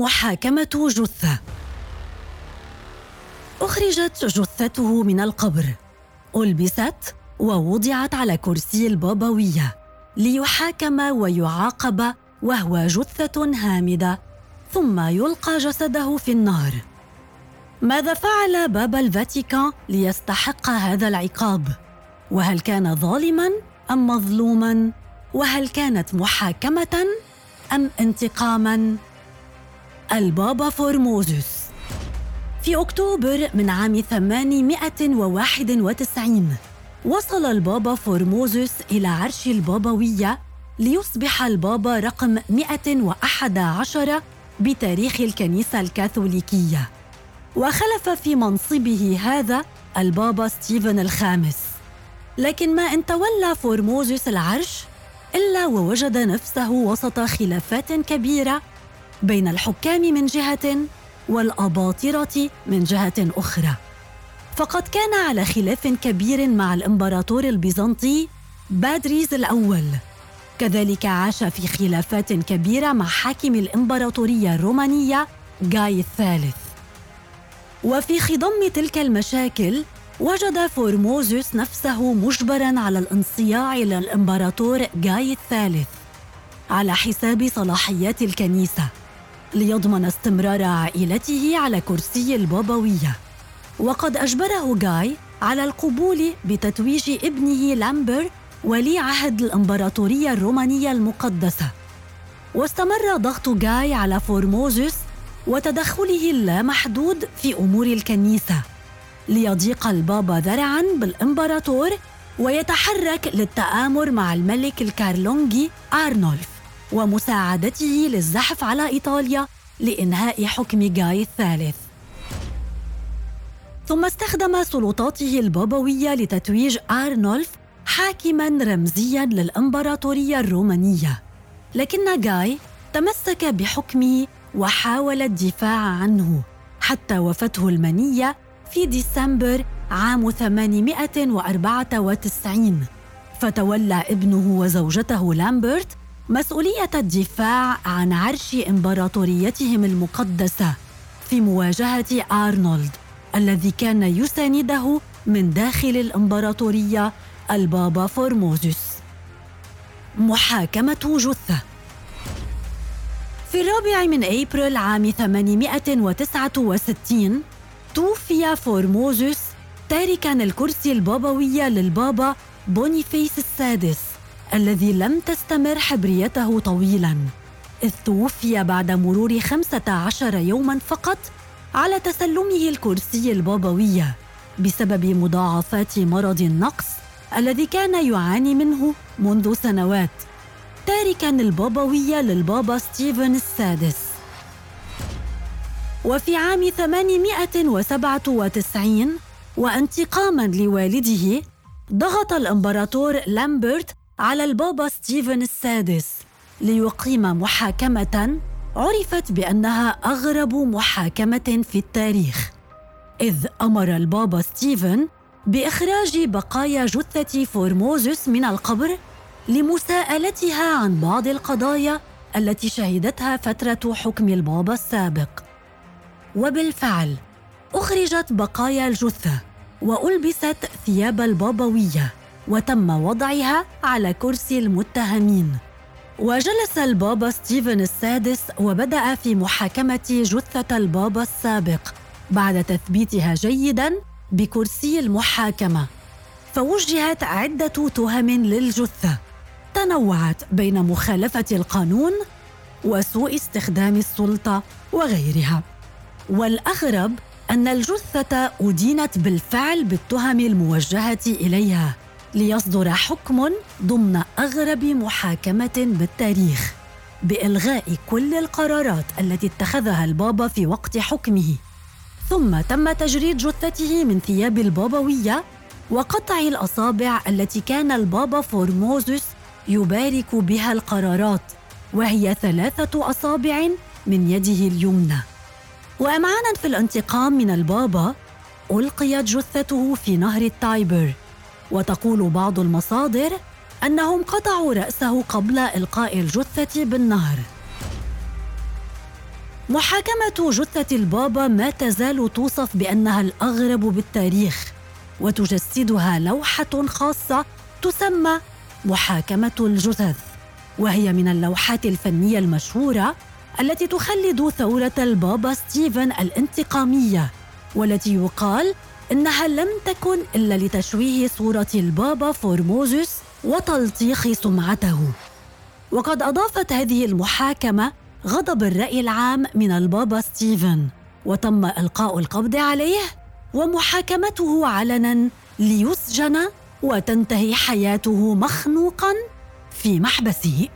محاكمة جثة. أخرجت جثته من القبر. ألبست ووضعت على كرسي البابوية ليحاكم ويعاقب وهو جثة هامدة ثم يلقى جسده في النار. ماذا فعل بابا الفاتيكان ليستحق هذا العقاب؟ وهل كان ظالما أم مظلوما؟ وهل كانت محاكمة أم انتقاما؟ البابا فورموزوس. في أكتوبر من عام 891 وصل البابا فورموزوس إلى عرش البابوية ليصبح البابا رقم 111 بتاريخ الكنيسة الكاثوليكية. وخلف في منصبه هذا البابا ستيفن الخامس. لكن ما إن تولى فورموزوس العرش إلا ووجد نفسه وسط خلافات كبيرة بين الحكام من جهة والأباطرة من جهة أخرى. فقد كان على خلاف كبير مع الإمبراطور البيزنطي بادريز الأول. كذلك عاش في خلافات كبيرة مع حاكم الإمبراطورية الرومانية جاي الثالث. وفي خضم تلك المشاكل وجد فورموزوس نفسه مجبرا على الانصياع إلى الامبراطور جاي الثالث على حساب صلاحيات الكنيسة. ليضمن استمرار عائلته على كرسي البابوية. وقد أجبره جاي على القبول بتتويج ابنه لامبر ولي عهد الإمبراطورية الرومانية المقدسة. واستمر ضغط جاي على فورموزوس وتدخله اللامحدود في أمور الكنيسة. ليضيق البابا ذرعا بالإمبراطور ويتحرك للتآمر مع الملك الكارلونجي آرنولف. ومساعدته للزحف على إيطاليا لإنهاء حكم جاي الثالث. ثم استخدم سلطاته البابوية لتتويج آرنولف حاكما رمزيا للإمبراطورية الرومانية. لكن جاي تمسك بحكمه وحاول الدفاع عنه حتى وفته المنية في ديسمبر عام 894 فتولى ابنه وزوجته لامبرت مسؤولية الدفاع عن عرش إمبراطوريتهم المقدسة في مواجهة آرنولد الذي كان يسانده من داخل الإمبراطورية البابا فورموزوس محاكمة جثة. في الرابع من أبريل عام 869 توفي فورموزوس تاركا الكرسي البابوي للبابا بونيفيس السادس. الذي لم تستمر حبريته طويلا. إذ توفي بعد مرور خمسة عشر يوما فقط على تسلمه الكرسي البابوية بسبب مضاعفات مرض النقرس الذي كان يعاني منه منذ سنوات. تاركا البابوية للبابا ستيفن السادس. وفي عام 897 وانتقاما لوالده ضغط الإمبراطور لامبرت على البابا ستيفن السادس ليقيم محاكمة عرفت بأنها أغرب محاكمة في التاريخ إذ أمر البابا ستيفن بإخراج بقايا جثة فورموزوس من القبر لمساءلتها عن بعض القضايا التي شهدتها فترة حكم البابا السابق. وبالفعل أخرجت بقايا الجثة وألبست ثياب البابوية وتم وضعها على كرسي المتهمين. وجلس البابا ستيفن السادس وبدأ في محاكمة جثة البابا السابق بعد تثبيتها جيدا بكرسي المحاكمة. فوجهت عدة تهم للجثة. تنوعت بين مخالفة القانون وسوء استخدام السلطة وغيرها. والأغرب أن الجثة أدينت بالفعل بالتهم الموجهة إليها. ليصدر حكم ضمن أغرب محاكمة بالتاريخ بإلغاء كل القرارات التي اتخذها البابا في وقت حكمه. ثم تم تجريد جثته من ثياب البابوية وقطع الأصابع التي كان البابا فورموزوس يبارك بها القرارات وهي ثلاثة أصابع من يده اليمنى. وإمعانا في الانتقام من البابا ألقيت جثته في نهر التايبر. وتقول بعض المصادر أنهم قطعوا رأسه قبل إلقاء الجثة بالنهر. محاكمة جثة البابا ما تزال توصف بأنها الأغرب بالتاريخ وتجسدها لوحة خاصة تسمى محاكمة الجثث وهي من اللوحات الفنية المشهورة التي تخلد ثورة البابا ستيفن الانتقامية والتي يقال إنها لم تكن إلا لتشويه صورة البابا فورموزوس وتلطيخ سمعته. وقد أضافت هذه المحاكمة غضب الرأي العام من البابا ستيفن وتم إلقاء القبض عليه ومحاكمته علنا ليسجن وتنتهي حياته مخنوقا في محبسه.